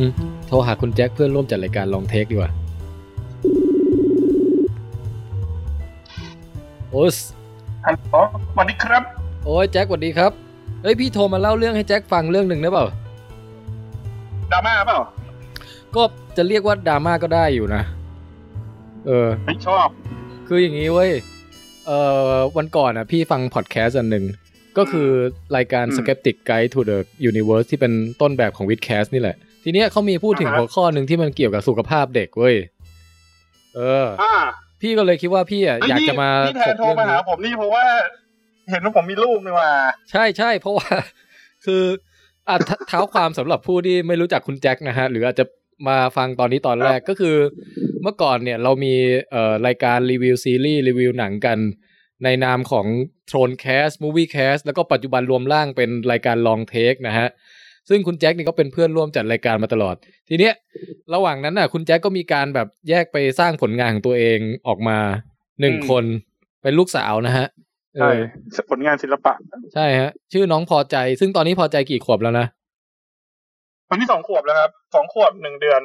อืมโทรหาคุณแจ็คเพื่อนร่วมจัดรายการลองเทคดีกว่า โอ้สฮัลโหลสวัสดีครับ โอ้ยแจ็คสวัสดีครับ เฮ้ยพี่โทรมาเล่าเรื่องให้แจ็คฟังเรื่องหนึ่งได้เปล่า ดราม่าเปล่า ก็จะเรียกว่าดราม่าก็ได้อยู่นะ เออไม่ชอบ คืออย่างนี้เว้ย เอ่อวันก่อนอะ พี่ฟังพอดแคสต์อันหนึ่งก็คือรายการอืม Skeptic Guide to the Universe ที่เป็นต้นแบบของ w i t c a s t นี่แหละ ทีเนี้ยเขามีพูดถึงอ่าฮะหัวข้อหนึ่งที่มันเกี่ยวกับสุขภาพเด็กเว้ย เอออ่าพี่ก็เลยคิดว่าพี่อะเฮ้อยากจะมานี่แทนโทรมาหาผมนี่เพราะว่า เห็นว่าผมมีลูกนี่ว่า ใช่ใช่เพราะว่า คืออะเท้าเท้าความสำหรับผู้ที่ไม่รู้จักคุณแจ็คนะฮะ หรืออาจจะมาฟังตอนนี้ตอนแรกก็คือ เมื่อก่อนเนี่ยเรามีเอ่อรายการรีวิวซีรีส์รีวิวหนังกัน ในนามของ Throne Cast Movie Cast แล้วก็ปัจจุบันรวมร่างเป็นรายการ Long Take นะฮะ ซึ่งคุณแจ็คนี่ก็เป็นเพื่อนร่วมจัดรายการมาตลอด ทีเนี้ยระหว่างนั้นน่ะ คุณแจ็คก็มีการแบบแยกไปสร้างผลงานของตัวเองออกมาหนึ่งอืมคนเป็นลูกสาวนะฮะเอใช่อผลงานศิลปะ ใช่ฮะ ชื่อน้องพอใจ ซึ่งตอนนี้พอใจกี่ขวบแล้วนะวันที่สองขวบแล้วครับสองขวบหนึ่งเดือน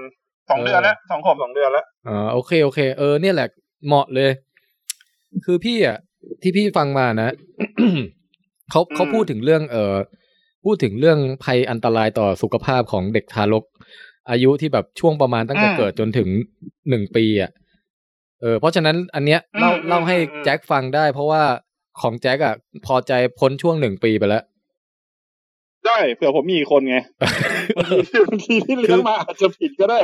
สองเออเดือนแล้วสองขวบสองเดือนแล้วอ่าโอเคโอเค เออเนี่ยแหละเหมาะเลย คือพี่อะที่พี่ฟังมานะเขาเขาพูดถึงเรื่อง เอ่อ พูดถึงเรื่องภัยอันตรายต่อสุขภาพของเด็กทารก อายุที่แบบช่วงประมาณตั้งแต่อืมเกิดจนถึงหนึ่งปีอะเออเพราะฉะนั้นอันเนี้ยเล่าอืมเล่าให้อืมแจ็คฟังได้ เพราะว่าของแจ็คอะ พอใจพ้นช่วงหนึ่งปีไปแล้วได้เผื่อผมมีอีกคนไงบางทีที่เลี้ยงมาอาจจะผิดก็ได้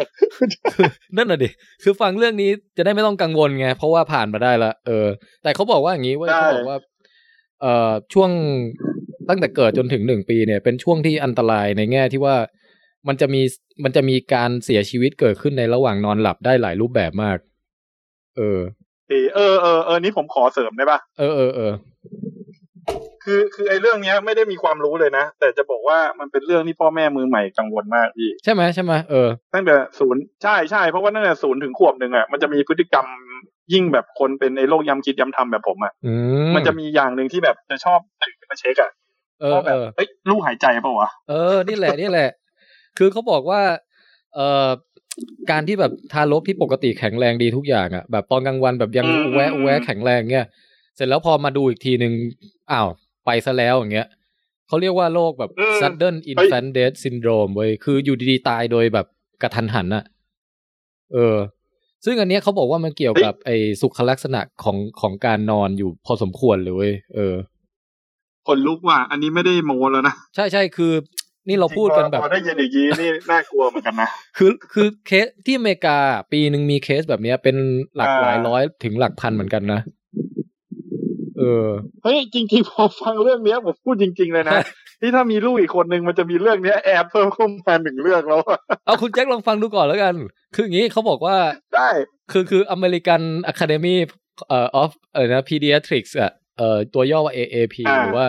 นั่นน่ะดิคือฟังเรื่องนี้จะได้ไม่ต้องกังวลไง เพราะว่าผ่านมาได้ละเออ แต่เขาบอกว่าอย่างนี้เว่าได้เขาบอกว่า เอ่อช่วง ตั้งแต่เกิดจนถึงหนึ่งปีเนี่ยเป็นช่วงที่อันตรายในแง่ที่ว่ามันจะมีมันจะมีการเสียชีวิตเกิดขึ้นในระหว่างนอนหลับได้หลายรูปแบบมากเออเออเออเออเออนี่ผมขอเสริมได้ปะเออเออเออคือคือไอ้เรื่องเนี้ยไม่ได้มีความรู้เลยนะ แต่จะบอกว่ามันเป็นเรื่องที่พ่อแม่มือใหม่กังวลมากพี่ใช่ไหมใช่ไหมเออตั้งแต่ศูนย์ใช่ใช่เพราะว่าตั้งแต่ศูนย์ถึงขวบหนึ่งอะมันจะมีพฤติกรรมยิ่งแบบคนเป็นในโรคย้ำคิดย้ำทำแบบผมอะอืมมันจะมีอย่างหนึ่งที่แบบจะชอบตื่นมาเช็คอะ เออว่าแบเอบอเอ้ยลูกหายใจเปล่าวะเออนี่แหละนี่แหละ คือเขาบอกว่า เอ่อการที่แบบทารกที่ปกติแข็งแรงดีทุกอย่างอะแบบตอนกลางวันแบบยังอืมแวะอืมแวะแข็งแรงเงี้ยเสร็จแล้วพอมาดูอีกทีหนึ่งอ้าว ไปซะแล้วอย่างเงี้ยเขาเรียกว่าโรคแบบ sudden infant death syndrome เว้ยคืออยู่ดีๆตายโดยแบบกระทันหันอะเออ ซึ่งอันเนี้ยเขาบอกว่ามันเกี่ยวกับไอ้สุขลักษณะของของการนอนอยู่พอสมควรเลยเว้ยเออ คนลุกว่ะอันนี้ไม่ได้โมแล้วนะใช่ใช่คือ นี่เราพูดกันแบบพอได้ยินอย่างนี้นี่น่ากลัวเหมือนกันนะคือคือเคสที่อเมริกาปีหนึ่งมีเคสแบบเนี้ยเป็นหลักอ่าหลายร้อยถึงหลักพันเหมือนกันนะเออเฮ้ยจริงๆพอฟังเรื่องเนี้ยผมพูดจริง ๆ เลยนะที่ถ้ามีลูกอีกคนนึงมันจะมีเรื่องเนี้ยแอบเพิ่มเข้ามาหนึ่งเรื่องแล้วอะเอาคุณแจ็คลองฟังดูก่อนแล้วกัน คืออย่างนี้เขาบอกว่าได้คือคือ American Academy เอ่อ of เอ่อนะ pediatrics อะ เอ่อตัวย่อว่า AAP อ่าหรือว่า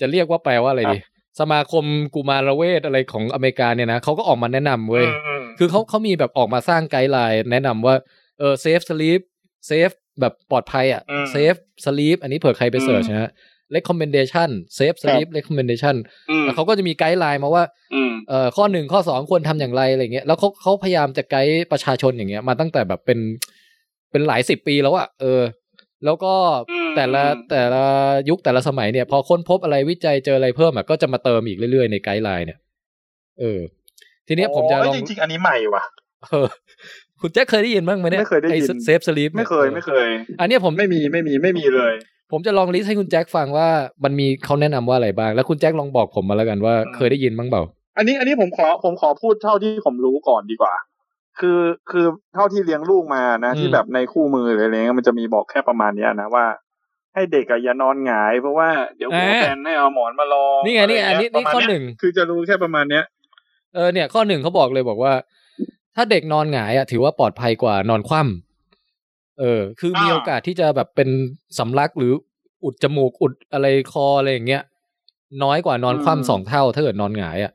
จะเรียกว่าแปลว่าอะไรดีสมาคมกุมารเวชอะไรของอเมริกาเนี่ยนะเขาก็ออกมาแนะนำเว้ยอืมอืมคือเขาเขามีแบบออกมาสร้าง guideline แนะนำว่าเออ safe sleep safe แบบปลอดภัยอะอืม safe sleep อันนี้เผื่อใครไป search นะฮะ recommendation safe sleep recommendation อืมแล้วเขาก็จะมี guideline มาว่าอืมเอ่อข้อหนึ่งข้อสองควรทำอย่างไรอะไรเงี้ยแล้วเขาเขาพยายามจะไกด์ประชาชนอย่างเงี้ยมาตั้งแต่แบบเป็นเป็นหลายสิบปีแล้วอะเออ แล้วก็อืม แต่ละอืมแต่ละยุคแต่ละสมัยเนี่ย พอค้นพบอะไรวิจัยเจออะไรเพิ่มอะก็จะมาเติมอีกเรื่อยๆใน guideline เนี่ยเออ ทีเนี้ยผมจะลองโอ้ยจริงๆอันนี้ใหม่ว่ะเออคุณแจ็คเคยได้ยินบ้างไหมเนี่ยไม่เคยได้ยิน safe sleep ไม่เคยไม่เคย อันเนี้ยผมไม่มีไม่มีไม่มีเลย ผมจะลอง list ให้คุณแจ็คฟังว่ามันมีเขาแนะนำว่าอะไรบ้าง แล้วคุณแจ็คลองบอกผมมาแล้วกันว่าอืมเคยได้ยินบ้างเปล่า อันนี้อันนี้ผมขอผมขอพูดเท่าที่ผมรู้ก่อนดีกว่า คือคือเท่าที่เลี้ยงลูกมานะอืมที่แบบในคู่มือหรืออะไรเงี้ยมันจะมีบอกแค่ประมาณเนี้ยนะว่า ให้เด็กอะอย่านอนหงาย เพราะว่าเดี๋ยวหัวแฟนให้เอาหมอนมารองนี่ไงนี่ไงอันนี้ะรนี่เงี้ยข้อประมาณหเยนึ่งคือจะรู้แค่ประมาณเนี้ยเออเนี่ย ข้อหนึ่งเขาบอกเลยบอกว่า ถ้าเด็กนอนหงายอะถือว่าปลอดภัยกว่านอนคว่ำเออ คือมีอ่าโอกาสที่จะแบบเป็นสำลักหรืออุดจมูกอุดอะไรคออะไรอย่างเงี้ยน้อยกว่านอนคว่ำสองเท่า ถ้าเกิดนอนหงายอะ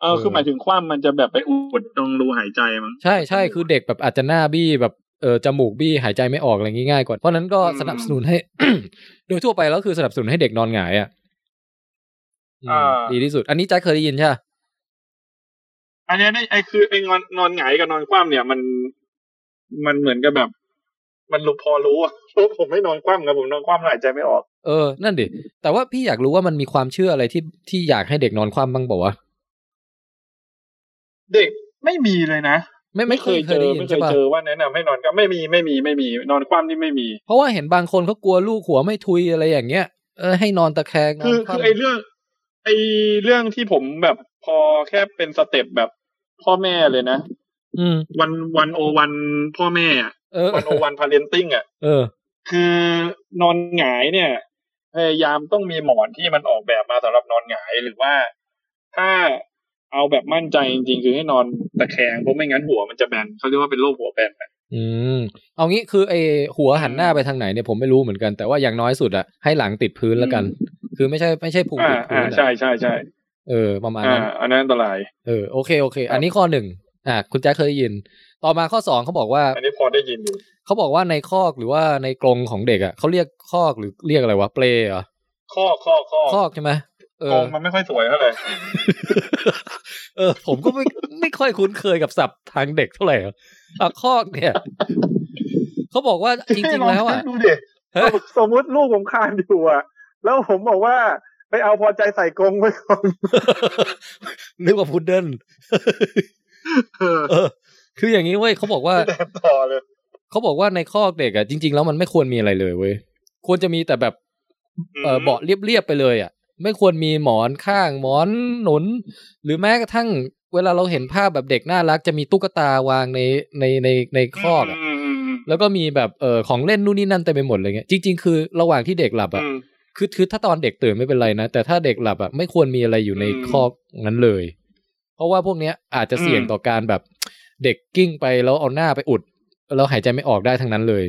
เออคือหมายถึงคว่ำมันจะแบบไปอุดตรงรูหายใจมั้งใช่ใช่คือเด็กแบบอาจจะหน้าบี้แบบ เออจมูกบี้หายใจไม่ออกอะไรอย่างงี้ง่ายกว่าเพราะฉะนั้นก็อืมสนับสนุนให้ โดยทั่วไปแล้วคือสนับสนุนให้เด็กนอนหงายอะอืมอ่าดีที่สุด อันนี้แจ็คเคยได้ยินใช่ปะอันเนี้ยนี่ไอคือไอนอนนอนหงายกับนอนคว่ำเนี่ย มันมันเหมือนกับแบบ มันรู้พอรู้อะเพราะผมไม่นอนคว่ำกับผมนอนคว่ำหายใจไม่ออกเออนั่นดิแต่ว่าพี่อยากรู้ว่ามันมีความเชื่ออะไรที่ที่อยากให้เด็กนอนคว่ำบ้างเปล่าวะเด็กไม่มีเลยนะ ไม่ไม่เคยเคยได้ยินไม่เคใช่ยปะเจอว่าแนะนำให้นอนก็ไม่มีไม่มีไม่มีนอนคว่ำนี่ไม่มี เพราะว่าเห็นบางคนเขากลัวลูกหัวไม่ทุยอะไรอย่างเงี้ยเออให้นอนตะแคงนคืออนคือคว่ำไอเรื่อง ไอเรื่องที่ผมแบบพอแค่เป็นสเต็ปแบบพ่อแม่เลยนะอืมวันวันโอวันพ่อแม่อะเออวันโอวันพาเลนติ้งอะเออ คือนอนหงายเนี่ย พยายามต้องมีหมอนที่มันออกแบบมาสำหรับนอนหงายหรือว่า ถ้า เอาแบบมั่นใจจริงๆ คือให้นอนตะแคงเพราะไม่งั้นหัวมันจะแบนเขาเรียกว่าเป็นโรคหัวแบนอะอืมเอางี้คือไอหัวหันหน้าไปทางไหนเนี่ยผมไม่รู้เหมือนกันแต่ว่าอย่างน้อยสุดอะให้หลังติดพื้นแล้วกัน คือไม่ใช่ไม่ใช่พุงอ่าติดพื้อ่านอะใช่ใช่ใช่เออประมาณอ่านั้นอันนั้นอันตรายเออโอเคโอเค อันนี้ข้อหนึ่งอะคุณแจ็คเคยได้ยิน ต่อมาข้อสองเขาบอกว่า อันนี้พอได้ยินอยู่เขาบอกว่าในคอกหรือว่าในกรงของเด็กอะเขาเรียกคอกหรือเรียกอะไรวะเปลเหรอข้อข้อข้อคอกใช่ไหมเอ กอองมันไม่ค่อยสวยเท่าไหร่เออ ผมก็ไม่ไม่ค่อยคุ้นเคยกับศัพท์ทางเด็กเท่าไหร่อะอะคอกเนี่ยเขาบอกว่าจริงๆแล้วอะดูดิเฮ้ยสมมติลูกผมคานอยู่อะ แล้วผมบอกว่าไปเอาพอใจใส่กรงไว้ก่อนนึกว่าพุดเดิ้ลเออเออคืออย่างนี้เว้ยเขาบอกว่าแดนต่อเลยเขาบอกว่าในคอกเด็กอะจริง ๆ แล้วมันไม่ควรมีอะไรเลยเว้ยควรจะมีแต่แบบเออเบาะเรียบๆไปเลยอะ ไม่ควรมีหมอนข้างหมอนหนุน หรือแม้กระทั่งเวลาเราเห็นภาพแบบเด็กน่ารักจะมีตุ๊กตาวางในในในในคอกอะมอืมแล้วก็มีแบบเออของเล่นนู่นนี่นั่นเต็มไปหมดเลยเงี้ยจริง ๆ คือระหว่างที่เด็กหลับอะอืมคือคือถ้าตอนเด็กตื่นไม่เป็นไรนะ แต่ถ้าเด็กหลับอะไม่ควรมีอะไรอยู่ในอืมคอกนั้นเลย เพราะว่าพวกเนี้ยอาจจะเสี่ยงอืมต่อการแบบเด็กกิ้งไปแล้วเอาหน้าไปอุดแล้วหายใจไม่ออกได้ทั้งนั้นเลย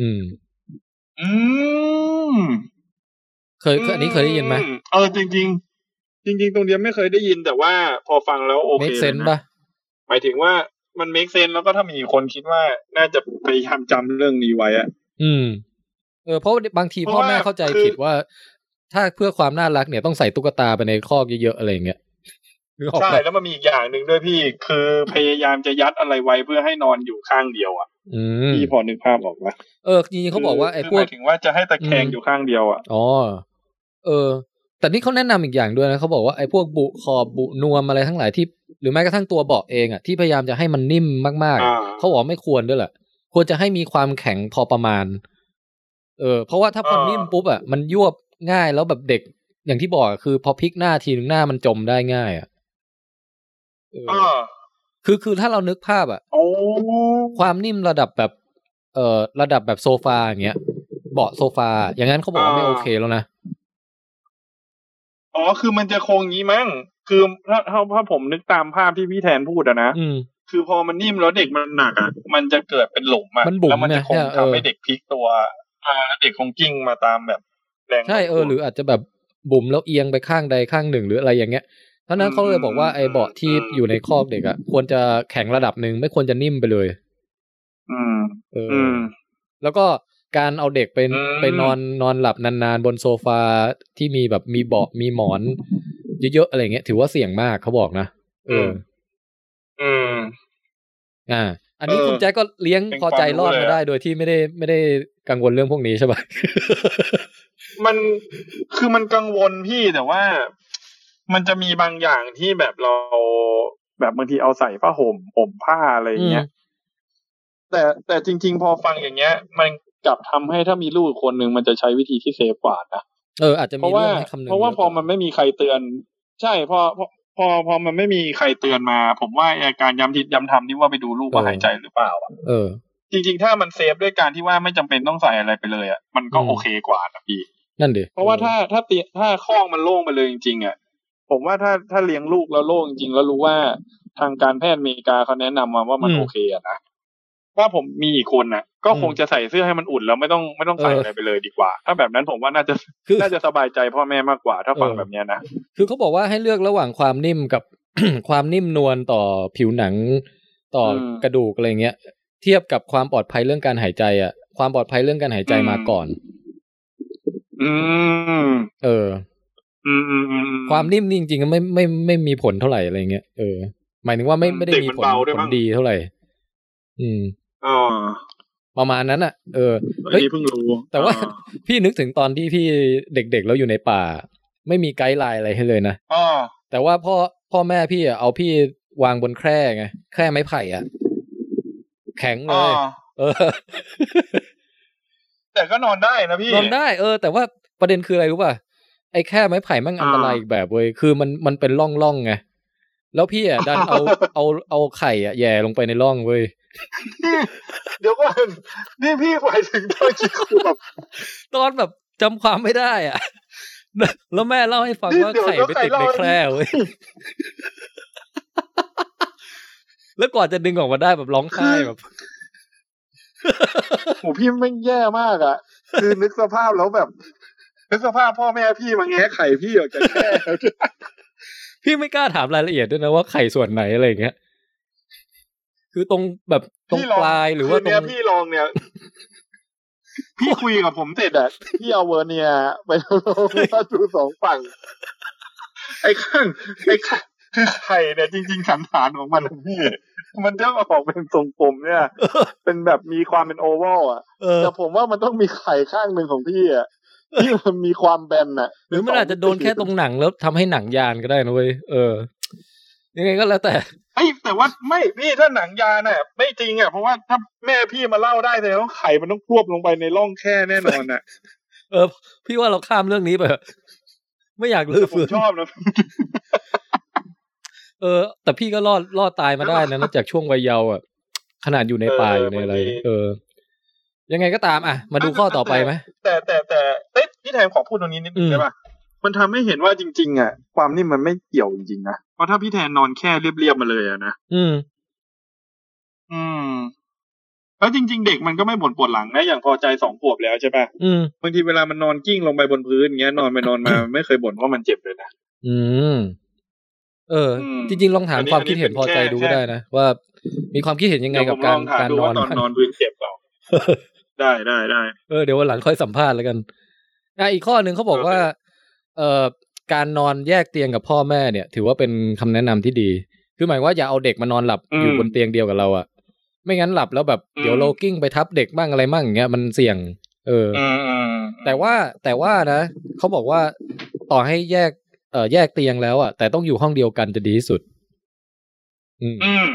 อืม อืม เคยเคยอันนี้เคยได้ยินไหมเออจริงๆจริง ๆ ตรงเนี้ยไม่เคยได้ยินแต่ว่าพอฟังแล้วโอเคเมคเซนลยต์นะปะหมายถึงว่ามัน make sense แล้วก็ถ้ามีคนคิดว่าน่าจะพยายามจำเรื่องนี้ไว้อะอืม เออเพราะว่าบางทีเพพ่อราะว่าแม่เข้าใจคือผิดว่า ถ้าเพื่อความน่ารักเนี่ยต้องใส่ตุ๊กตาไปในคอกเยอะๆอะไรอย่างเงี้ยนึกออกใช่ปะแล้วมันมีอีกอย่างหนึ่งด้วยพี่ คือพยายามจะยัดอะไรไว้เพื่อให้นอนอยู่ข้างเดียวอะอืมพี่พอนึกภาพออกไหมเออจริงๆเขาบอกว่าไอ้คืพวหกมายถึงว่าจะให้ตะแคงอืมอยู่ข้างเดียวอะอ๋อ เออ แต่นี่เขาแนะนำอีกอย่างด้วยนะเขาบอกว่าไอ้พวกบุขอบบุนวมอะไรทั้งหลายที่ หรือแม้กระทั่งตัวเบาะเองอะที่พยายามจะให้มันนิ่มมากๆอ่าอะเขาบอกไม่ควรด้วยแหละควรจะให้มีความแข็งพอประมาณ เออ เพราะว่าถ้าพอนิ่มปุ๊บอะมันยวบง่ายแล้วแบบเด็กอย่างที่บอกอะคือพอพลิกหน้าทีนึงหน้ามันจมได้ง่ายอะเออออ่าคือคือถ้าเรานึกภาพอะโอ้ความนิ่มระดับแบบ เอ่อ ระดับแบบโซฟาอย่างเงี้ยเบาะโซฟา อย่างนั้นเขาบอกว่าไม่โอเคแล้วนะ อ๋อคือมันจะคงงี้มั้งคือถ้าถ้าถ้าผมนึกตามภาพที่พี่แทนพูดอะนะอืม คือพอมันนิ่มแล้วเด็กมันหนักอะมันจะเกิดเป็นหลุมอะมันบุ๋มแล้วมันจะคงเนี่ยเออ ทำให้เด็กพลิกตัวอ่าแล้วเด็กคงกิ้งมาตามแบบแรงใช่เออหรืออาจจะแบบบุ๋มแล้วเอียงไปข้างใดข้างหนึ่งหรืออะไรอย่างเงี้ยเพราะฉะนั้นเขาเลยบอกว่าไอ้เบาะที่อยู่ในคอกเด็กอะควรจะแข็งระดับหนึ่งไม่ควรจะนิ่มไปเลย อืม เอออ อืม แล้วก็ การเอาเด็กไปอืมไปนอนนอนหลับนานๆ บนโซฟาที่มีแบบมีเบาะมีหมอน เยอะๆอะไรเงี้ยถือว่าเสี่ยงมากเขาบอกนะเอออืมอ่า อันนี้เออคุณแจ็คก็เลี้ยงเป็นพอใจรอดความรู้มาเลยอะได้ โดยที่ไม่ได้ไม่ได้กังวลเรื่องพวกนี้ใช่ปะมันคือมันกังวลพี่แต่ว่า มันจะมีบางอย่างที่แบบเราแบบบางทีเอาใส่ผ้าห่มห่มผ้าอะไรอย่างเงี้ยแต่แต่จริง ๆ พอฟังอย่างเงี้ย มัน กลับทำให้ถ้ามีลูกอีกคนหนึ่งมันจะใช้วิธีที่เซฟกว่านะเอออาจจะเพมีราะว่าเรื่องให้คำนึงเพราะว่าเยพอมันไม่มีใครเตือน ใช่พอพอพอพอมันไม่มีใครเตือนมา ผมว่าไอ้การย้ำทิศย้ำทำที่ว่าไปดูลูกว่าหายใจหรือเปล่าอะเออ จริง ๆ ถ้ามันเซฟด้วยการที่ว่าไม่จำเป็นต้องใส่อะไรไปเลยอะมันก็อืมโอเคกว่านะพี่นั่นดิเพราะว่าถ้าถ้าเตียถ้าคลองมันโล่งไปเลยจริงๆอะผมว่าถ้าถ้าเลี้ยงลูกแล้วโล่งจริงๆแล้วรู้ว่าทางการแพทย์อเมริกาเขาแนะนำมาว่ามันโอเคอะนะถ้าผมมีอีกคนน่ะ ก็คงจะใส่เสื้อให้มันอุ่นแล้วไม่ต้องไม่ต้องใส่อะไรไปเลยดีกว่า ถ้าแบบนั้นผมว่าน่าจะคือน่าจะสบายใจพ่อแม่มากกว่า ถ้าฟังเออแบบเนี้ยนะคือเขาบอกว่าให้เลือกระหว่างความนิ่มกับความนิ่มนวลต่อผิวหนังต่ออมกระดูกอะไรเงี้ย เทียบกับความปลอดภัยเรื่องการหายใจอะ ความปลอดภัยเรื่องการหายใจอืมมาก่อน อืม เอออืมอืมอืมความนิ่มนี่จริงๆก็ไม่ไม่ไม่มีผลเท่าไหร่อะไรเงี้ยเออหมายถึงว่าไม่ไม่ได้เด็กมีมันผลเบาด้วยผมั้ลงดีเท่าไหร่ อืมอ๋อ ประมาณนั้นอะ เอออันเฮ้ยนี้เพิ่งรู้ แต่ว่าอ่พี่นึกถึงตอนที่พี่เด็กๆแล้วอยู่ในป่า ไม่มีไกด์ไลน์อะไรให้เลยนะอ๋อแต่ว่าพ่อพ่อแม่พี่อะเอาพี่วางบนแคร่ไงแคร่ไม้ไผ่อะ แข็งเลอ๋อยเออ แต่ก็นอนได้นะพี่นอนได้ เออ แต่ว่าประเด็นคืออะไรรู้ป่ะไอ้แค่ไม้ไผ่แมันอันตรายอ่าอีกแบบเว้ยคือมันมันเป็นร่องร่องๆไง แล้วพี่อะดันเอาเอาเอาไข่อะแย่ลงไปในร่องเว้ยเดี๋ยวก่อนนี่พี่หมายถึงตอนกี่ขวบตอนแบบจำความไม่ได้อะแล้วแม่เล่าให้ฟังนี่ว่าเดี๋ยวไข่ไปติดเดี๋ยวไข่ในเล่าแคร่เว้ยแล้วกว่าจะดึงออกมาได้แบบร้องไห้แบบโหพี่แม่งแย่มากอะ คือนึกสภาพแล้วแบบนึกสภาพพ่อแม่พี่มาแงะไข่พี่ออกจากแค่ พี่ไม่กล้าถามรายละเอียดด้วยนะว่าไข่ส่วนไหนอะไรอย่างเงี้ย คือตรงแบบตรงพี่ลองปลายหรือว่าคืตรเนี้ยงพี่ลองเนี่ย พี่คุยกับผมเสร็จอะพี่เอาเวอร์เนียไปลองว่าดูสองฝั่ง ไอ้ข้างไอ้ข้างคือไข่เนี่ยจริง ๆ สันฐานของมันอะพี่ มันจะออกเป็นทรงกลมเนี่ย เป็นแบบมีความเป็นโอเวลอะเออแต่ผมว่ามันต้องมีไข่ข้างหนึ่งของพี่อะ ที่มันมีความแบนอะหรือมันอาจจะโดนแค่ตรงหนังแล้วทำให้หนังยานก็ได้นะเว้ยเออ ยังไงก็แล้วแต่ไอ้ยแต่ว่าไม่พี่ถ้าหนังยาน่ะ ไม่จริงอะเพราะว่าถ้าแม่พี่มาเล่าได้เลยว่าไข่มันต้องควบลงไปในร่องแค่แน่นอนอะเออ พี่ว่าเราข้ามเรื่องนี้ไปเถอะไม่อยากลือผมฟื้นชอบนะเออ แต่พี่ก็รอดรอดตายมาได้นะนอกจากช่วงวัยเยาว์อะขนาดอยู่ในป่าเอออยู่ในอะไรบางทีเออ ยังไงก็ตามอะ มาดูข้อต่อไปไหมแต่แต่แต่เอ้ย พี่แทนขอพูดตรงนี้นิดนึอืงมได้ปะมันทำให้เห็นว่าจริง ๆ อะ ความนิ่มมันไม่เกี่ยวจริงๆนะเพราะถ้าพี่แทนนอนแค่เรียบๆมาเลยอะนะอืม อืมแล้วจริง ๆ เด็กมันก็ไม่บ่นปวดหลังนะอย่างพอใจสองขวบแล้วใช่ปะอืมบางทีเวลามันนอนกิ้งลงไปบนพื้นอย่างเงี้ยนอนไปนอนมามันไม่เคยบ่นว่ามันเจ็บเลยนะอืม เอออืมจริง ๆ ลองถามอันนี้ความคิดเห็นอันนี้พอใจเป็นดูแค่ก็ได้นะว่า มีความคิดเห็นยังไงเดี๋ยวกับผมกาลรองถามการนอนดูว่าตอนนอนพื้นเจ็บเปล่าได้ได้ได้เออเดี๋ยววันหลังค่อยสัมภาษณ์แล้วกัน อะอีกข้อหนึ่งเขาบอกว่า เอ่อการนอนแยกเตียงกับพ่อแม่เนี่ย ถือว่าเป็นคำแนะนำที่ดี คือหมายว่าอย่าเอาเด็กมานอนหลับอืมอยู่บนเตียงเดียวกับเราอะไม่งั้นหลับแล้วแบบอืมเดี๋ยวโลกิ้งไปทับเด็กบ้างอะไรบ้างอย่างเงี้ยมันเสี่ยง เออออืมอืมแต่ว่าแต่ว่านะเขาบอกว่าต่อให้แยก เอ่อแยกเตียงแล้วอะแต่ต้องอยู่ห้องเดียวกันจะดีที่สุด อืมอืม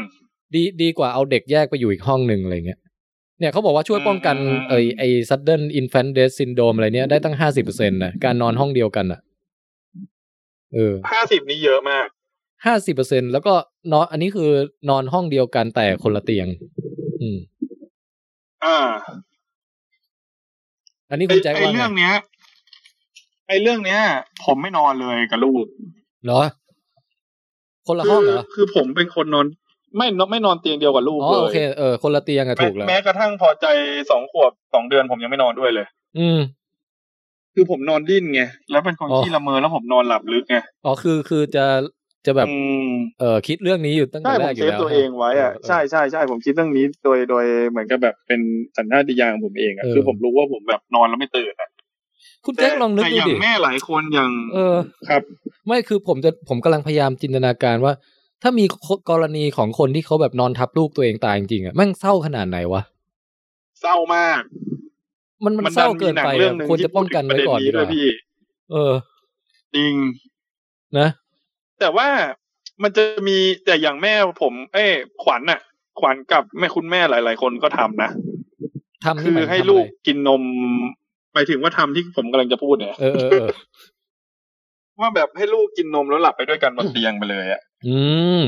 ดีดีกว่าเอาเด็กแยกไปอยู่อีกห้องหนึ่งอะไรเงี้ย เนี่ยเขาบอกว่าช่วยป้องกันอืมเอยไอ sudden infant death syndrome อะไรเนี้ยได้ตั้งห้าสิบเปอร์เซ็นต์นะการนอนห้องเดียวกันอะเออห้าสิบนี่เยอะมากห้าสิบเปอร์เซ็นแล้วก็นอน อันนี้คือนอนห้องเดียวกันแต่คนละเตียง อืม อ่า อันนี้ไอคุณแจ็คไอว่าไงเรื่องเนี้ย ไอเรื่องเนี้ย ผมไม่นอนเลยกับลูกเหรอ คนละห้องเหรอ คือคือผมเป็นคนนอน ไม่นอนไม่นอนเตียงเดียวกับลูกอ๋อเลยโอเคเออคนละเตียงอะแม้ถูกแล้วแม้กระทั่งพอใจสองขวบสองเดือนผมยังไม่นอนด้วยเลย อืม คือผมนอนดิ้นไงแล้วเป็นคนอ๋อที่ละเมอแล้วผมนอนหลับลึกไงอ๋อคือคือจะจะแบบอืมเออคิดเรื่องนี้อยู่ตั้งใช่แต่ผแรมกอเซยู่ฟแล้วตัวเองไว้อะเใช่ใช่ใช่ผมคิดเรื่องนี้โดยโดยเหมือนกับแบบเป็นสัญชาตญาณของผมเองอะเออคือผมรู้ว่าผมแบบนอนแล้วไม่ตื่นอะคุณแจ็คลองนึกแต่ดูอย่างดิแม่หลายคนอย่าง เออครับ ไม่คือผมจะผมกำลังพยายามจินตนาการว่า ถ้ามีกรณีของคนที่เขาแบบนอนทับลูกตัวเองตายจริงๆอะแม่งเศร้าขนาดไหนวะเศร้ามาก มันมันมันเศร้าเกินไปดันมีหนังเรื่อะองหนึ่งควรจะป้องกันไว้ก่อนที่ดีพูกถึงประว่าเด็นนี้ด้วยพี่เออ จริงนะ แต่ว่ามันจะมีแต่อย่างแม่ผม เอ้ยขวัญน่ะ ขวัญกับแม่คุณแม่หลาย ๆ คนก็ทำนะทำคืนี่อมันให้ทำลูอะกไรกินนมหมายถึงว่าทำที่ผมกำลังจะพูดเนี่ยเออเออเออว่าแบบให้ลูกกินนมแล้วหลับไปด้วยกันบนเตียงไปเลยอะ อืม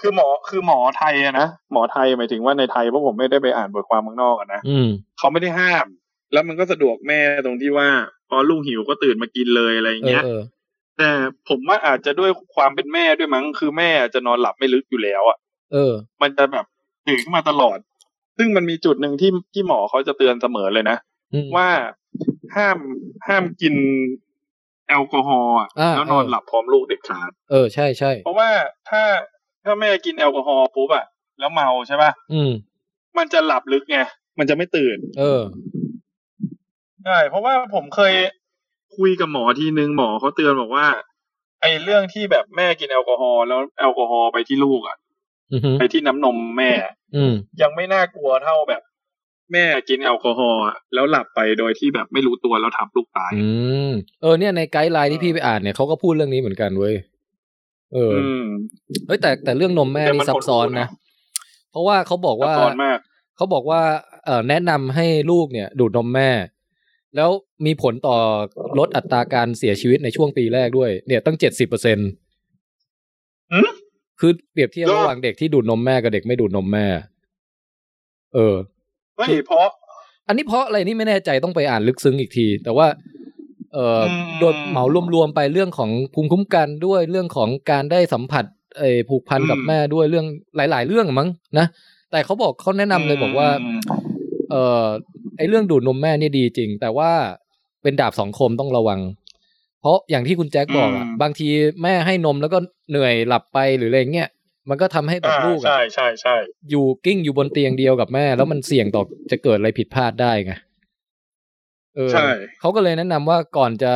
คือหมอคือหมอไทยอะนะหมอไทยหมายถึงว่าในไทยเพราะผมไม่ได้ไปอ่านบทความข้างนอกอะนะอืมเขาไม่ได้ห้าม แล้วมันก็สะดวกแม่ตรงที่ว่า พอลูกหิวก็ตื่นมากินเลยอะไรอย่างเออเงี้ยเออแต่ผมว่าอาจจะด้วยความเป็นแม่ด้วยมั้งคือแม่จะนอนหลับไม่ลึกอยู่แล้วอะเออ มันจะแบบตื่นขึ้นมาตลอด ซึ่งมันมีจุดหนึ่งที่ที่หมอเขาจะเตือนเสมอเลยนะอืมว่าห้ามห้ามกิน แอลกอฮอล์อะอ่าแล้วนอนเออหลับพร้อมลูกเด็ดขาดเออใช่ใช่เพราะว่าถ้าถ้าแม่กินแอลกอฮอล์ปุ๊บอะแล้วเมาใช่ป่ะอืม มันจะหลับลึกไงมันจะไม่ตื่น เออใช่เพราะว่าผมเคยคุยกับหมอทีนึงหมอเขาเตือนบอกว่า ไอเรื่องที่แบบแม่กินแอลกอฮอล์แล้วแอลกอฮอล์ไปที่ลูกอะอือฮึไปที่น้ำนมแม่ อืมยังไม่น่ากลัวเท่าแบบ แม่กินแอลกอฮอล์อะแล้วหลับไปโดยที่แบบไม่รู้ตัวแล้วทับลูกตาย อืมเออเนี่ยใน guideline ที่พี่ไปอ่านเนี่ยเขาก็พูดเรื่องนี้เหมือนกันเว้ยเอออืมเฮ้ยแต่แต่เรื่องนมแม่แต่นี่มันซับซ้อนหดหู่นะนะ เพราะว่าเขาบอกว่าซับซ้อนมากเขาบอกว่า เออแนะนำให้ลูกเนี่ย ดูดนมแม่ แล้วมีผลต่อลดอัตราการเสียชีวิตในช่วงปีแรกด้วย เนี่ยตั้งเจ็ดสิบเปอร์เซ็นหืมคือเปรียบเทียบเหรอระหว่างเด็กที่ดูดนมแม่กับเด็กไม่ดูดนมแม่ เออ เฮ้ยเพราะ อันนี้เพราะอะไรนี่ไม่แน่ใจต้องไปอ่านลึกซึ้งอีกที แต่ว่า เอ่ออมโดยเหมารวมๆไปเรื่องของภูมิคุ้มกันด้วยเรื่องของการได้สัมผัสเออผูกพันกับอืมแม่ด้วยเรื่องหลาย ๆ เรื่องอะมั้งนะแต่เขาบอกเขาแนะนำเลยบอกว่าอืมเอ่อไอเรื่องดูดนมแม่นี่ดีจริง แต่ว่าเป็นดาบสองคมต้องระวัง เพราะอย่างที่คุณแจ็คบอกอะอืมบางทีแม่ให้นมแล้วก็เหนื่อยหลับไปหรืออะไรเงี้ย มันก็ทำให้แบบอ่าลูกอะใช่ใช่ใช่อยู่กิ้งอยู่บนเตียงเดียวกับแม่ แล้วมันเสี่ยงต่อจะเกิดอะไรผิดพลาดได้ไงเออใช่เขาก็เลยแนะนำว่าก่อนจะ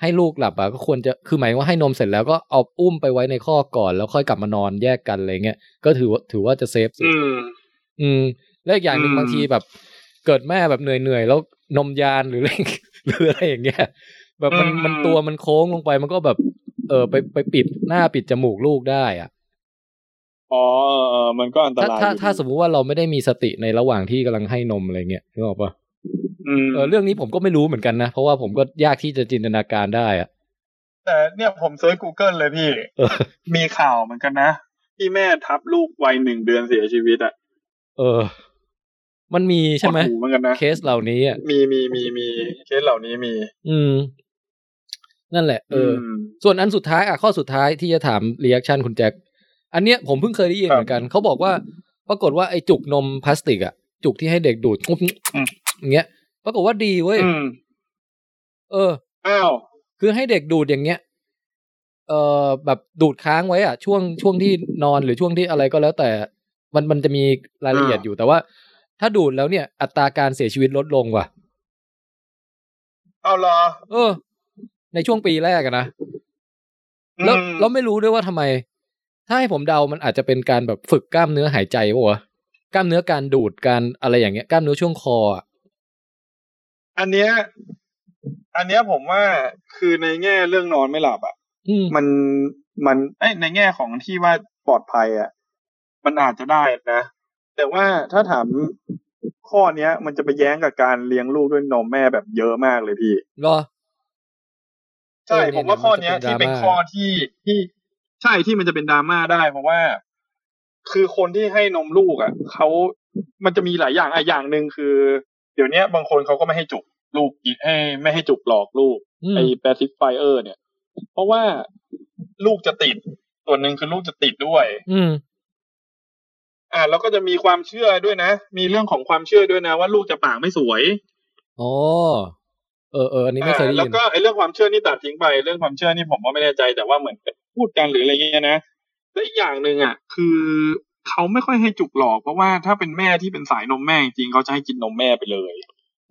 ให้ลูกหลับอะก็ควรจะคือหมายว่าให้นมเสร็จแล้วก็เอาอุ้มไปไว้ในข้อกก่อน แล้วค่อยกลับมานอนแยกกันอะไรเงี้ยก็ถือว่าถือว่าจะเซฟสุดอืมอืมและอีกอย่างหนึ่งอืมบางทีแบบ เกิดแม่แบบเหนื่อยๆแล้วนมยานหรืออะไรหรืออะไรอย่างเงี้ยแบบมันมันตัวมันโค้งลงไปมันก็แบบ เออไปไปปิดหน้าปิดจมูกลูกได้อะ อ๋อเออเออมันก็อันตถ้ารายถ้าอยู่ถ้าสมมุติว่าเราไม่ได้มีสติในระหว่างที่กำลังให้นมอะไรเงี้ยนึกออกปะอืมเออเรื่องนี้ผมก็ไม่รู้เหมือนกันนะ เพราะว่าผมก็ยากที่จะจินตนาการได้อะแต่เนี่ยผม search Google เลยพี่เออมีข่าวเหมือนกันนะที่แม่ทับลูกวัยหนึ่งเดือนเสียชีวิตอะ เออ มันมีใช่ไหมหดหู่เหมือนกันนะเคสเหล่านี้อะมีมีมีมีเคสเหล่านี้มี อืม นั่นแหละ เออมส่วนอันสุดท้ายอะข้อสุดท้ายที่จะถาม reaction คุณแจ็ค อันเนี้ยผมเพิ่งเคยได้ยินครับเหมือนกัน เขาบอกว่า ปรากฏว่าไอ้จุกนมพลาสติกอะจุกที่ให้เด็กดูดอืมอย่างเงี้ย ปรากฏว่าดีเว้ยอืมเอออ้าวคือให้เด็กดูดอย่างเงี้ย เอ่อแบบดูดค้างไว้อะช่วงช่วงที่นอนหรือช่วงที่อะไรก็แล้วแต่ มันมันจะมีรายละเอียดอยู่แต่ว่า ถ้าดูดแล้วเนี่ย อัตราการเสียชีวิตลดลงว่ะเอาเหรอ เออ ในช่วงปีแรกอะนะแล้วอืมเราไม่รู้ด้วยว่าทำไม ถ้าให้ผมเดา มันอาจจะเป็นการแบบฝึกกล้ามเนื้อหายใจป่ะวะกล้ามเนื้อการดูดการอะไรอย่างเงี้ย กล้ามเนื้อช่วงคออะอันเนี้ย อันเนี้ยผมว่าคือในแง่เรื่องนอนไม่หลับอะอืมมันมันเอ้ยในแง่ของที่ว่าปลอดภัยอะ มันอาจจะได้นะ แต่ว่าถ้าถามข้อเนี้ย มันจะไปแย้งกับการเลี้ยงลูกด้วยนมแม่แบบเยอะมากเลยพี่รอใช่เออเนี่ยผมว่าข้อเนี้ยมันจะเป็นที่เป็นดราม่าข้อที่ที่ ใช่ที่มันจะเป็นดราม่าได้เพราะว่า คือคนที่ให้นมลูกอะเขามันจะมีหลายอย่างอะอย่างหนึ่งคือ เดี๋ยวเนี้ยบางคนเขาก็ไม่ให้จุกลูกอีกให้ไม่ให้จุกหลอกลูกอืมไอ้แปซิฟเออร์เนี่ย เพราะว่าลูกจะติดส่วนหนึ่งคือลูกจะติดด้วย อืมอ่าแล้วก็จะมีความเชื่อด้วยนะ มีเรื่องของความเชื่อด้วยนะ ว่าลูกจะปากไม่สวยอ๋อเออเอออันนี้ไม่เคยได้อ่าแล้ยิวนก็ไอ้เรื่องความเชื่อนี่ตัดทิ้งไป เรื่องความเชื่อนี่ผมก็ไม่แน่ใจแต่ว่าเหมือน พูดกันหรืออะไรเงี้ยนะและอีกอย่างหนึ่งอะ คือเขาไม่ค่อยให้จุกหลอกเพราะว่าถ้าเป็นแม่ที่เป็นสายนมแม่จริงๆเขาจะให้กินนมแม่ไปเลย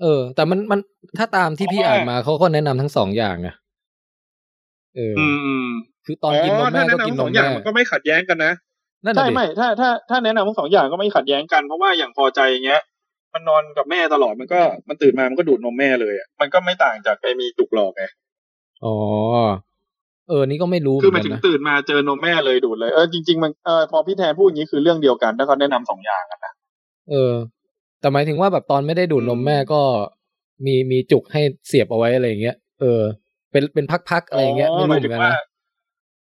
เออ แต่มันมันถ้าตามที่พี่เพราะว่าอ่านมาเขาก็แนะนำทั้งสองอย่างอะเออออืมอืมคือตอนกินนมแม่ถ้าก็แนะกินนำนสอมงอย่าแม่งมันก็ไม่ขัดแย้งกันนะนั่นใช่น่ะดิไม่ถ้าถ้าถ้าแนะนำทั้งสองอย่างก็ไม่ขัดแย้งกันเพราะว่าอย่างพอใจอย่างเงี้ย มันนอนกับแม่ตลอดมันก็มันตื่นมามันก็ดูดนมแม่เลยอะมันก็ไม่ต่างจากไอ้มีจุกหลอกไงอ๋อ เออ นี่ก็ไม่รู้เหคือหมืมาอยนถึกันงนะตื่นมาเจอนมแม่เลยดูดเลย เออ จริงๆ มัน เออ พอพี่แทนพูดอย่างนี้คือเรื่องเดียวกัน ถ้าเขาแนะนำสองอย่างกันนะ เออ แต่หมายถึงว่าแบบตอนไม่ได้ดูดนมแม่ก็มีมีจุกให้เสียบเอาไว้อะไรอย่างเงี้ย เออ เป็นเป็นพักๆอะไรอย่างเงี้ย ไม่หรู้มายเหมืถึองนกันว่านะ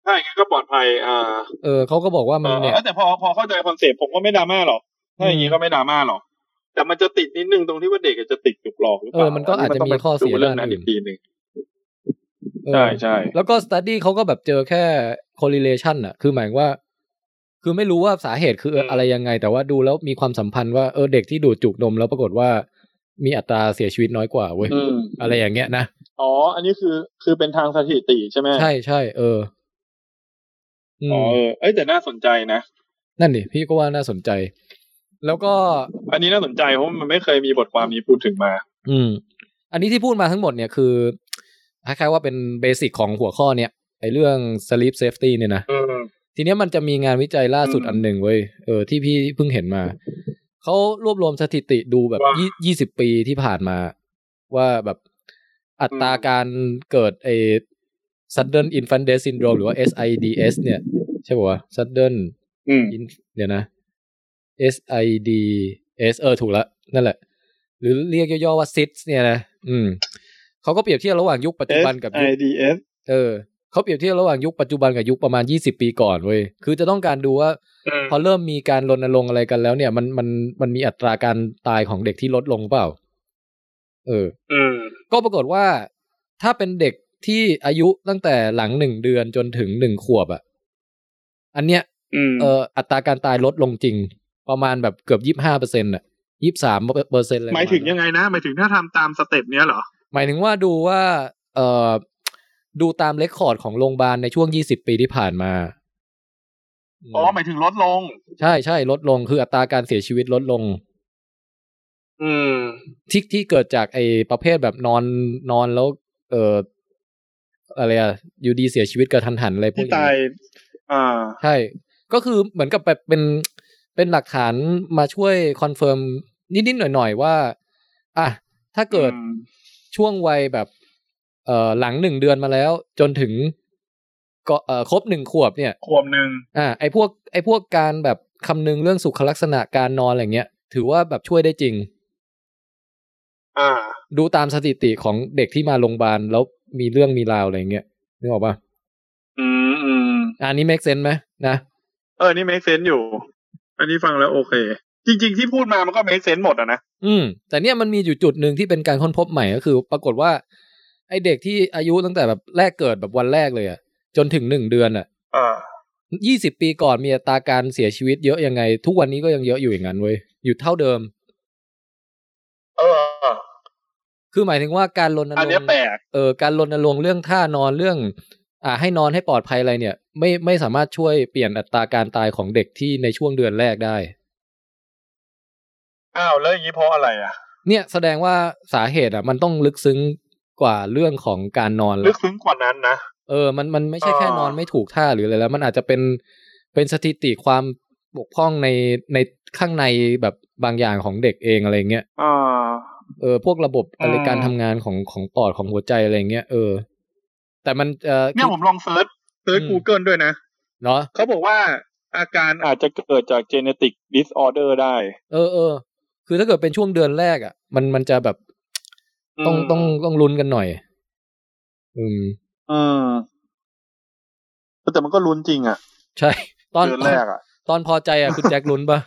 ถ้าอย่างนั้นก็ปลอดภัย อ่า เออ เขาก็บอกว่ามันเนี่ยเออแต่พอพอเข้าใจ concept ผมก็ไม่ดราม่าหรอก ถ้าอย่างนี้ก็ไม่ดราม่าหรอก แต่มันจะติดนิดนึงตรงที่ว่าเด็กจะติดจุกหลอกหรือเปล่าเออมันก็อาจจะมีข้อเสียดูเรื่องนั้นด้านอื่อีนกทีหนึ่งเออ ใช่ใช่แล้วก็ study เขาก็แบบเจอแค่ correlation อะคือหมายว่า คือไม่รู้ว่าสาเหตุคืออะไรยังไง แต่ว่าดูแล้วมีความสัมพันธ์ว่าเออเด็กที่ดูดจุกนมแล้วปรากฏว่ามีอัตราเสียชีวิตน้อยกว่าเว้ยอืมอะไรอย่างเงี้ยนะอ๋อ อันนี้คือคือเป็นทางสถิติใช่ไหมใช่ใช่เอออือ๋อมเออเอ้ยแต่น่าสนใจนะ นั่นดิพี่ก็ว่าน่าสนใจ แล้วก็ อันนี้น่าสนใจเพราะมันไม่เคยมีบทความนี้พูดถึงมา อืม อันนี้ที่พูดมาทั้งหมดเนี่ยคือ คล้ายๆว่าเป็นเบสิกของหัวข้อเนี่ยไอ้เรื่อง sleep safety เนี่ยนะอืมทีเนี้ยมันจะมีงานวิจัยล่าสุดอืมอันหนึ่งเว้ยเออที่พี่เพิ่งเห็นมา เขารวบรวมสถิติดูแบบว่ายี่ยี่สิบปีที่ผ่านมา ว่าแบบอัตราอืมการเกิดไอ้ sudden infant death syndrome หรือว่า SIDS เนี่ย ใช่ป่าวะ sudden อืม in เดี๋ยวนะ SIDS เออถูกแล้วนั่นแหละ หรือเรียกย่อๆว่า SIDS เนี่ยนะ อืม เขาก็เปรียบเทียบระหว่างยุคปัจจุบันกับยุค SIDS เออเขาเปรียบเทียบระหว่างยุคปัจจุบันกับยุคประมาณยี่สิบปีก่อนเว้ยคือจะต้องการดูว่าอืมพอเริ่มมีการรณรงค์อะไรกันแล้วเนี่ย มันมันมันมีอัตราการตายของเด็กที่ลดลงเปล่า เอออืมก็ปรากฏว่าถ้าเป็นเด็กที่อายุตั้งแต่หลังหนึ่งเดือนจนถึงหนึ่งขวบอะอันเนี้ยอืมเอออัตราการตายลดลงจริง ประมาณแบบเกือบยี่ห้าเปอร์เซ็นต์อะยี่สามเปอร์เซ็นต์เลยหมายถึงยังไงนะหมายถึงถ้าทำตาม step เนี้ยเหรอ หมายถึงว่าดูว่า เอ่อ ดูตาม record ของโรงพยาบาลในช่วงยี่สิบปีที่ผ่านมา อ๋อ หมายถึงลดลง ใช่ใช่ลดลงคืออัตราการเสียชีวิตลดลง อืม ที่ที่เกิดจากไอ้ประเภทแบบนอนนอนแล้ว เอ่อ อะไรอะอยู่ดีเสียชีวิตกระทันหันอะไรพวกที่นี้ตาย อ่า ใช่ ก็คือเหมือนกับแบบเป็นเป็นหลักฐานมาช่วย confirm นิดๆหน่อยๆว่า อะถ้าเกิดอืม ช่วงวัยแบบเอ่อหลังหนึ่งเดือนมาแล้ว จนถึงก็เอ่อครบหนึ่งขวบเนี่ยขวบหนึ่งอ่าไอพวกไอพวกการแบบคำนึงเรื่องสุขลักษณะการนอนอะไรเงี้ย ถือว่าแบบช่วยได้จริง อ่า ดูตามสถิติของเด็กที่มาโรงพยาบาลแล้วมีเรื่องมีราวอะไรเงี้ยนึกออกปะอืมอืมอันนี้ make sense ไหมนะ เออนี่ make sense อยู่ อันนี้ฟังแล้วโอเค จริง ๆ ที่พูดมามันก็ make sense หมดอะนะ อืม แต่เนี่ยมันมีอยู่จุดหนึ่งที่เป็นการค้นพบใหม่ก็คือ ปรากฏว่า ไอเด็กที่อายุตั้งแต่แบบแรกเกิดแบบวันแรกเลยอะจนถึงหนึ่งเดือนอะอ่ายี่สิบปีก่อนมีอัตราการเสียชีวิตเยอะยังไง ทุกวันนี้ก็ยังเยอะอยู่อย่างนั้นเว้ย อยู่เท่าเดิม เออ คือหมายถึงว่าการรณรงค์อันเนี้ยแปลกเออ การรณรงค์เรื่องท่านอนเรื่อง อ่า ให้นอนให้ปลอดภัยอะไรเนี่ย ไม่ไม่สามารถช่วยเปลี่ยนอัตราการตายของเด็กที่ในช่วงเดือนแรกได้ อ้าวแล้วอย่างนี้เพราะอะไรอะ เนี่ยแสดงว่าสาเหตุอะ มันต้องลึกซึ้งกว่าเรื่องของการนอนแล้วลึกซึ้งกว่านั้นนะเออ มันมันไม่ใช่แค่อ่านนอนไม่ถูกท่าหรืออะไรแล้ว มันอาจจะเป็นเป็นสถิติความบกพร่องในในข้างในแบบบางอย่างของเด็กเองอะไรเงี้ยอ่าเออ พวกระบบอะไรอืมการทำงานของของปอดของหัวใจอะไรเงี้ยเออ แต่มันเออเนี่ยผมลอง search search อืม Google ด้วยนะเนาะเขาบอกว่าอาการอาจจะเกิดจาก genetic disorder ได้ เออเออ คือถ้าเกิดเป็นช่วงเดือนแรกอะ มันมันจะแบบต้องอืมต้องต้องลุ้นกันหน่อย อืมอืมแต่มันก็ลุ้นจริงอะ ใช่ ตอนเดือนแรกอะ ตอนพอใจอะคุณแจ็คลุ้นปะ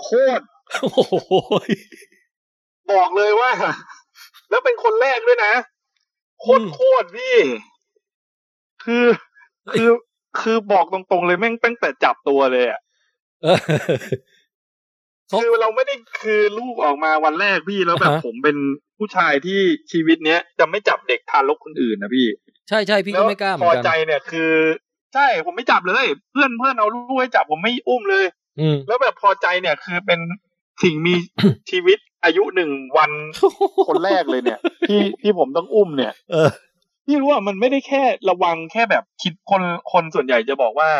โคตรโอ้โหบอกเลยว่า แล้วเป็นคนแรกด้วยนะโคตรโคตรพี่ คือคือคือบอกตรงๆเลยแม่งตั้งแต่จับตัวเลยอะเออเขา คือเราไม่ได้คือลูกออกมาวันแรกพี่แล้วแบบอ่าฮะผมเป็นผู้ชายที่ชีวิตเนี้ยจะไม่จับเด็กทารกคนอื่นนะพี่ ใช่ใช่พี่ก็ไม่กล้าเหมืพออนกันใจเนี่ยคือ ใช่ผมไม่จับเลย เพื่อนเพื่อนเอาลูกให้จับผมไม่อุ้มเลยอืมแล้วแบบพอใจเนี่ยคือเป็นสิ่งมีชีวิตอายุหนึ่งวันคนแรกเลยเนี่ย ที่ที่ผมต้องอุ้มเนี่ย เออพี่รู้ว่ามันไม่ได้แค่ระวังแค่แบบคิดคนคนส่วนใหญ่จะบอกว่า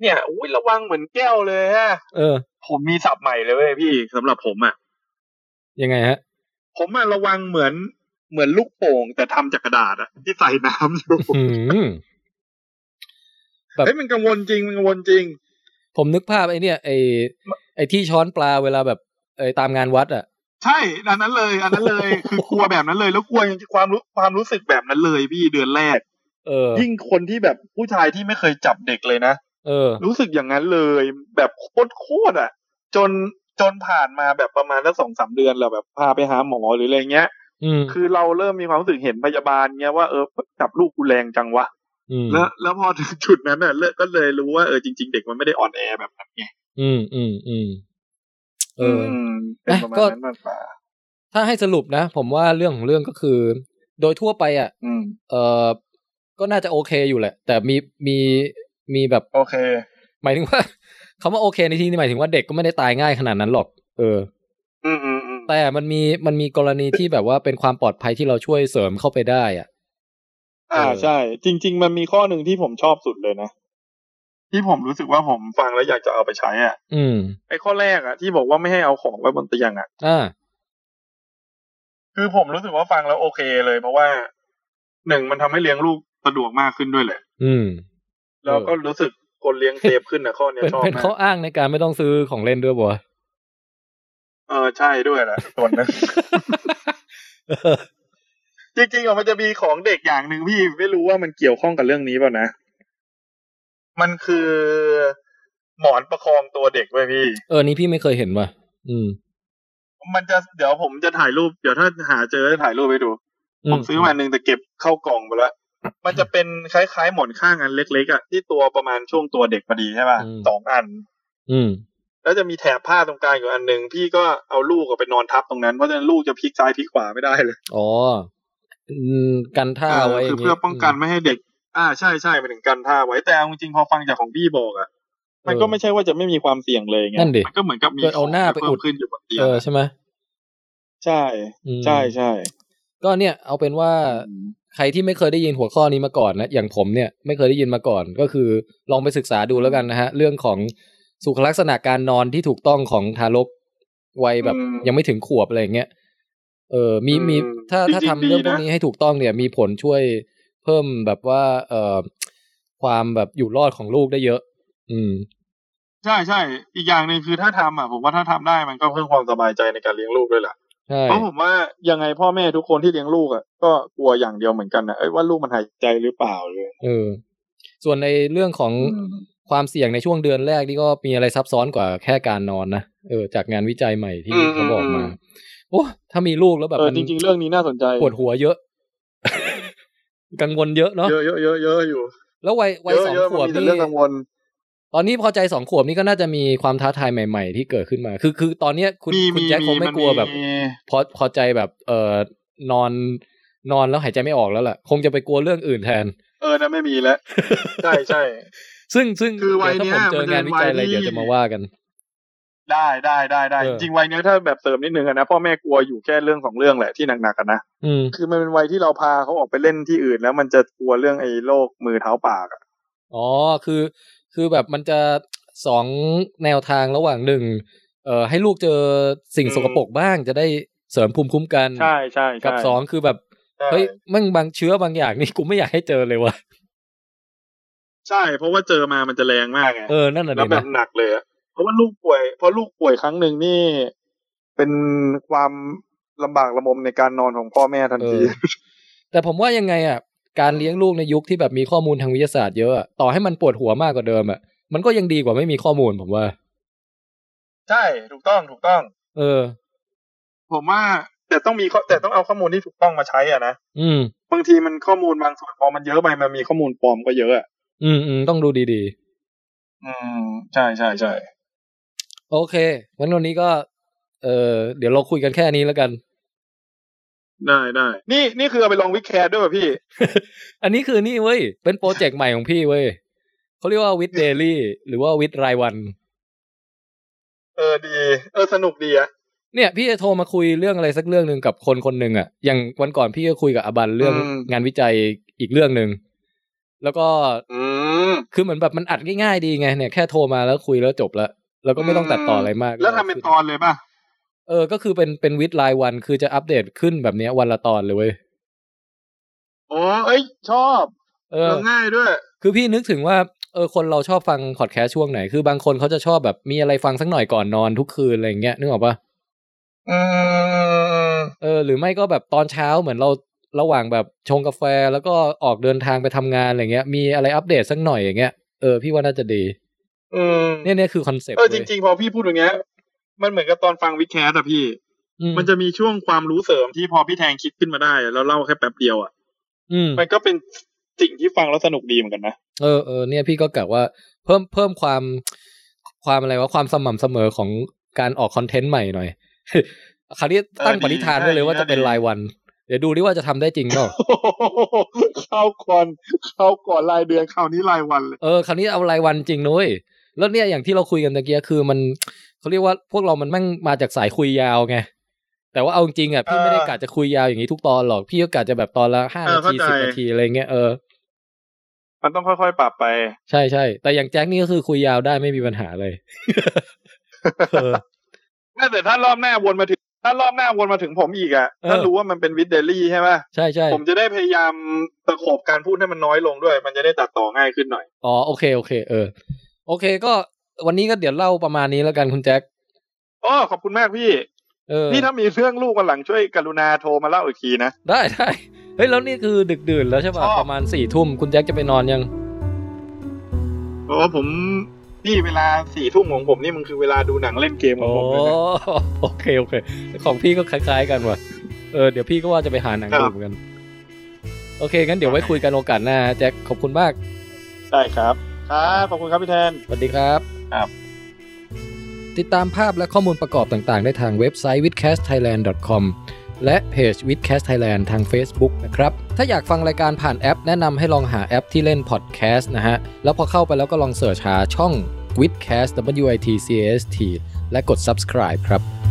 เนี่ยอุ้ยระวังเหมือนแก้วเลยฮะเออ ผมมีศัพท์ใหม่เลยเว้ยพี่สำหรับผมอะ ยังไงฮะ ผมอะระวังเหมือนเหมือนลูกโป่ง แต่ทำจากกระดาษอะที่ใส่น้ำอยู่อืมแบบเฮ้ยมันกังวลจริงมันกังวลจริง ผมนึกภาพไอ้เนี่ยไอ้ไอ้ที่ช้อนปลาเวลาแบบเออตามงานวัดอะใช่อันนั้นเลย อันนั้นเลย คือกลัวแบบนั้นเลย แล้วกลัวความรู้ความรู้สึกแบบนั้นเลยพี่เดือนแรก เออ ยิ่งคนที่แบบผู้ชายที่ไม่เคยจับเด็กเลยนะ เออ รู้สึกอย่างนั้นเลยแบบโคตรโคตรอะ จนจนผ่านมาแบบประมาณสักสองสามเดือนแล้วแบบพาไปหาหมอหรืออะไรเงี้ยอืมคือเราเริ่มมีความรู้สึกเห็นพยาบาลเงี้ยว่าเออจับลูกกูแรงจังวะอืมแล้วแล้วพอถึงจุดนั้นน่ะเลิกก็เลยรู้ว่าเออจริง ๆ เด็กมันไม่ได้อ่อนแอแบบนั้นไงอืมอืมอืมเออมเป็นประมาณก็นั้นมากกว่าถ้าให้สรุปนะ ผมว่าเรื่องของเรื่องก็คือ โดยทั่วไปอะอืมเออก็น่าจะโอเคอยู่แหละ แต่มีมี มีแบบโอเค หมายถึงว่าคำว่าโอเคในที่นี้หมายถึงว่าเด็กก็ไม่ได้ตายง่ายขนาดนั้นหรอก เอออืมอืมอืมแต่มันมีมันมีกรณีที่แบบว่าเป็นความปลอดภัยที่เราช่วยเสริมเข้าไปได้อะ อ่าเออใช่ จริง ๆ มันมีข้อหนึ่งที่ผมชอบสุดเลยนะที่ผมรู้สึกว่าผมฟังแล้วอยากจะเอาไปใช้อะ อืมไอ้ข้อแรกอะที่บอกว่าไม่ให้เอาของไว้บนเตียงอะอ่าคือผมรู้สึกว่าฟังแล้วโอเคเลย เพราะว่าหนึ่งมันทำให้เลี้ยงลูกสะดวกมากขึ้นด้วยแหละ อืม แล้วก็รู้สึกคนเลี้ยงเซฟขึ้นนะข้อเนี้ยเป็นชอบเป็นมาข้อกอ้างในการไม่ต้องซื้อของเล่นด้วยบัวเออใช่ด้วยแหละส่วนหนึงจริงๆอะมันจะมีของเด็กอย่างหนึ่งพี่ไม่รู้ว่ามันเกี่ยวข้องกับเรื่องนี้เปล่านะ มันคือหมอนประคองตัวเด็กไว้ยพี่ เออนี่พี่ไม่เคยเห็นว่ะ อืม มันจะเดี๋ยวผมจะถ่ายรูป เดี๋ยวถ้าหาเจอจะถ่ายรูปให้ดู ผมซื้อมาหนึ่งแต่เก็บเข้ากล่องไปแล้ว มันจะเป็นคล้ายๆหมอนข้างอันเล็กๆอะที่ตัวประมาณช่วงตัวเด็กพอดีใช่ป่ะอืมสองอัน อืม แล้วจะมีแถบผ้าตรงกลางอยู่อันหนึ่งพี่ก็เอาลูกไปนอนทับตรงนั้นเพราะฉะนั้นลูกจะพลิกซ้ายพลิกขวาไม่ได้เลยอ๋ออืมกันท่าไว้เออคือเพื่อป้องกันไม่ให้เด็ก อ่าใช่ใช่ไปถึงกันท่าไว้แต่เอาจริงๆพอฟังจากของพี่บอกอะมันก็ไม่ใช่ว่าจะไม่มีความเสี่ยงเลยไงนั่นดิมันก็เหมือนกับมีเกิดเอาหน้าไปเพิ่อุมดขึ้นอยู่บนเตียงเออใช่ไหมใช่อืมใช่ใช่ ก็เนี่ยเอาเป็นว่าใครที่ไม่เคยได้ยินหัวข้อนี้มาก่อนนะอย่างผมเนี่ยไม่เคยได้ยินมาก่อน ก็คือลองไปศึกษาดูแล้วกันนะฮะ เรื่องของสุขลักษณะการนอนที่ถูกต้องของทารกวัยแบบ ยังไม่ถึงขวบอะไรอย่างเงี้ยเออมีมีถ้าถ้าทำเรื่องพวกนี้ให้ถูกต้องเนี่ย มีผลช่วยเพิ่มแบบว่า เอ่อความแบบอยู่รอดของลูกได้เยอะ อืม ใช่ใช่อีกอย่างหนึ่งคือถ้าทำอะผมว่าถ้าทำได้มันก็เพิ่มความสบายใจในการเลี้ยงลูกด้วยแหละใช่ เพราะผมว่ายังไงพ่อแม่ทุกคนที่เลี้ยงลูกอะก็กลัวอย่างเดียวเหมือนกันนะเอ้ยว่าลูกมันหายใจหรือเปล่าเลยเออ ส่วนในเรื่องของอืมความเสี่ยงในช่วงเดือนแรกนี่ก็มีอะไรซับซ้อนกว่าแค่การนอนนะเออจากงานวิจัยใหม่ที่เขาบอกมาโอ้ถ้ามีลูกแล้วแบบเออมันจริง ๆ เรื่องนี้น่าสนใจปวดหัวเยอะ กังวลเยอะเนาะเยอะเยอะเยอะเยอะอยู่ แล้ววัยวัยเยอะสองเยอะขวบมันมีแต่นี่เรื่องกังวลตอนนี้พอใจสองขวบนี่ก็น่าจะมีความท้าทายใหม่ ๆ ที่เกิดขึ้นมา คือคือตอนเนี้ยคุณมีคุณมีแจ็คคงไม่มันกลัวแบบมีพอพอใจแบบเอ่อนอนนอนแล้วหายใจไม่ออกแล้วล่ะ คงจะไปกลัวเรื่องอื่นแทน เออนะไม่มีแล้ว ใช่ใช่ซึ่งซึ่งคือวัยเดี๋ยวถ้าผมเจอเนี้ยงานวิจัยอะไรมันเป็นวัยที่เดี๋ยวจะมาว่ากัน ได้ได้ได้ได้เออจริงๆวัยเนี้ยถ้าแบบเสริมนิดนึงอะนะพ่อแม่กลัวอยู่แค่เรื่องสองเรื่องแหละที่หนักๆกันนะอืมคือมันเป็นวัยที่เราพาเขาออกไปเล่นที่อื่น แล้วมันจะกลัวเรื่องไอ้โรคมือเท้าปากอะอ๋อคือ คือแบบมันจะสองแนวทางระหว่างหนึ่งเอ่อให้ลูกเจอสิ่งสกปรกบ้างจะได้เสริมภูมิคุ้มกันใช่ใช่กับใช่สองคือแบบใช่เฮ้ยมั่งบางเชื้อบางอย่างนี่กูไม่อยากให้เจอเลยวะใช่ เพราะว่าเจอมามันจะแรงมากไงเออนั่นน่ะแล้วดิแบนะบหนักเลยอะเพราะว่าลูกป่วยเพราะลูกป่วยครั้งหนึ่งนี่ เป็นความลำบากระมมในการนอนของพ่อแม่ทันเอทีอแต่ผมว่ายังไงอะ การเลี้ยงลูกในยุคที่แบบมีข้อมูลทางวิทยาศาสตร์เยอะอะต่อให้มันปวดหัวมากกว่าเดิมอะมันก็ยังดีกว่าไม่มีข้อมูลผมว่า ใช่ถูกต้องถูกต้อง เออ ผมว่าแต่ต้องมีข้อแต่ต้องเอาข้อมูลที่ถูกต้องมาใช้อะนะอืม บางทีมันข้อมูลบางส่วนพอมันเยอะไปมันมีข้อมูลปลอมก็เยอะอะอืมอืมต้องดูดีอืมใช่ใช่ใช่ๆโอเควันวันนี้ก็ เออเดี๋ยวเราคุยกันแค่นี้แล้วกัน ได้ได้ นี่นี่คือเอาไปลองวิดแคสด้วยป่ะพี่ อันนี้คือนี่เว้ย เป็นโปรเจกต์ใหม่ของพี่เว้ยเขาเรียกว่าวิดเดลี่หรือว่าวิดรายวัน เออดี เออสนุกดีอะเนี่ย พี่จะโทรมาคุยเรื่องอะไรสักเรื่องหนึ่งกับคนคนหนึ่งอะอย่างวันก่อนพี่ก็คุยกับอบันเรื่องงานวิจัยอีกเรื่องหนึ่งแล้วก็อืมคือเหมือนแบบมันอัดง่ายๆดีไงเนี่ยแค่โทรมาแล้วคุยแล้วจบละแล้วก็ไม่ต้องตัดต่ออะไรมาก แล้วทำเป็นตอนเลยป่ะ เออ ก็คือเป็นเป็นวิดรายวัน คือจะอัปเดตขึ้นแบบเนี้ยวันละตอนเลยเว้ยโอ้เอ้ย ชอบเออแล้วง่ายด้วย คือพี่นึกถึงว่าเออคนเราชอบฟังพอดแคสต์ช่วงไหน คือบางคนเขาจะชอบแบบมีอะไรฟังสักหน่อยก่อนนอนทุกคืนอะไรอย่างเงี้ยนึกออกปะอืมเออ หรือไม่ก็แบบตอนเช้าเหมือนเราระหว่างแบบชงกาแฟแล้วก็ออกเดินทางไปทำงานอะไรเงี้ย มีอะไรอัปเดตสักหน่อยอย่างเงี้ยเออพี่ว่าน่าจะดีอืมเนี่ยเนี่ยคือคอนเซ็ปต์เออจว้ยริงๆ พอพี่พูดอย่างเงี้ย มันเหมือนกับตอนฟัง WiTcast อะพี่อืมมันจะมีช่วงความรู้เสริมที่พอพี่แทงคิดขึ้นมาได้อะแล้วเล่าแค่แป๊บเดียวอะอืมมันก็เป็นสิ่งที่ฟังแล้วสนุกดีเหมือนกันนะเออเออเนี่ยพี่ก็กะว่าเพิ่มเพิ่มความความอะไรว่าความสม่ำเสมอของการออกคอนเทนต์ใหม่หน่อยคราวนี้ตั้งปณิธานไว้เลยว่าจะเป็นรายวัน เดี๋ยวดูดิว่าจะทำได้จริงเปล่าเข้าก่อนเข้าก่อนรายเดือนคราวนี้รายวันเลยเออคราวนี้เอารายวันจริงนุ้ยแล้วเนี่ยอย่างที่เราคุยกันตะเกียคือมัน เขาเรียกว่าพวกเรามันแม่งมาจากสายคุยยาวไงแต่ว่าเอาจริงๆอะพี่ไม่ได้กะจะคุยยาวอย่างนี้ทุกตอนหรอกพี่ก็กะจะแบบตอนละห้าเออนาทีเข้าใจสิบนาทีอะไรเงี้ยเออมันต้องค่อยๆปรับไป ใช่ใช่แต่อย่างแจ็คนี่ก็คือคุยยาวได้ไม่มีปัญหาเลยเออน่าแต่ถ้ารอบหน้าวนมาถึงถ้ารอบหน้าวนมาถึงผมอีกอะเออถ้ารู้ว่ามันเป็นวิดเดลี่ใช่ไหมใช่ใช่ผมจะได้พยายามตะขบการพูดให้มันน้อยลงด้วย มันจะได้ตัดต่อง่ายขึ้นหน่อย อ๋อโอเคโอเค เออ โอเคก็ วันนี้ก็เดี๋ยวเล่าประมาณนี้แล้วกันคุณแจ็คอ๋อขอบคุณมากพี่เออพี่ถ้ามีเรื่องลูกวันหลังช่วยกรุณาโทรมาเล่าอีกทีนะ ได้ได้เฮ้ย แล้วนี่คือดึกดื่นแล้วใช่ป่ะชอบประมาณสี่ทุ่มคุณแจ็คจะไปนอนยังโอ้ผมนี่เวลาสี่ทุ่มของผมนี่มันคือเวลาดูหนังเล่นเกมของโอ้ผมเลยนะโอเคโอเค ของพี่ก็คล้ายๆกันว่ะ เออเดี๋ยวพี่ก็ว่าจะไปหาหนังครับดูเหมือนกัน โอเค งั้นเดี๋ยวไว้คุยกันโอกาสหน้าแจ็คขอบคุณมาก ได้ครับ ครับ ขอบคุณครับพี่แทน สวัสดีครับ ครับ ติดตามภาพและข้อมูลประกอบต่างๆ ได้ทางเว็บไซต์ withcastthailand.com และเพจ withcast thailand ทาง Facebook นะครับ ถ้าอยากฟังรายการผ่านแอป แนะนำให้ลองหาแอปที่เล่นพอดแคสต์นะฮะ แล้วพอเข้าไปแล้วก็ลองเสิร์ชหาช่อง withcast w i t c a s t และกด subscribe ครับ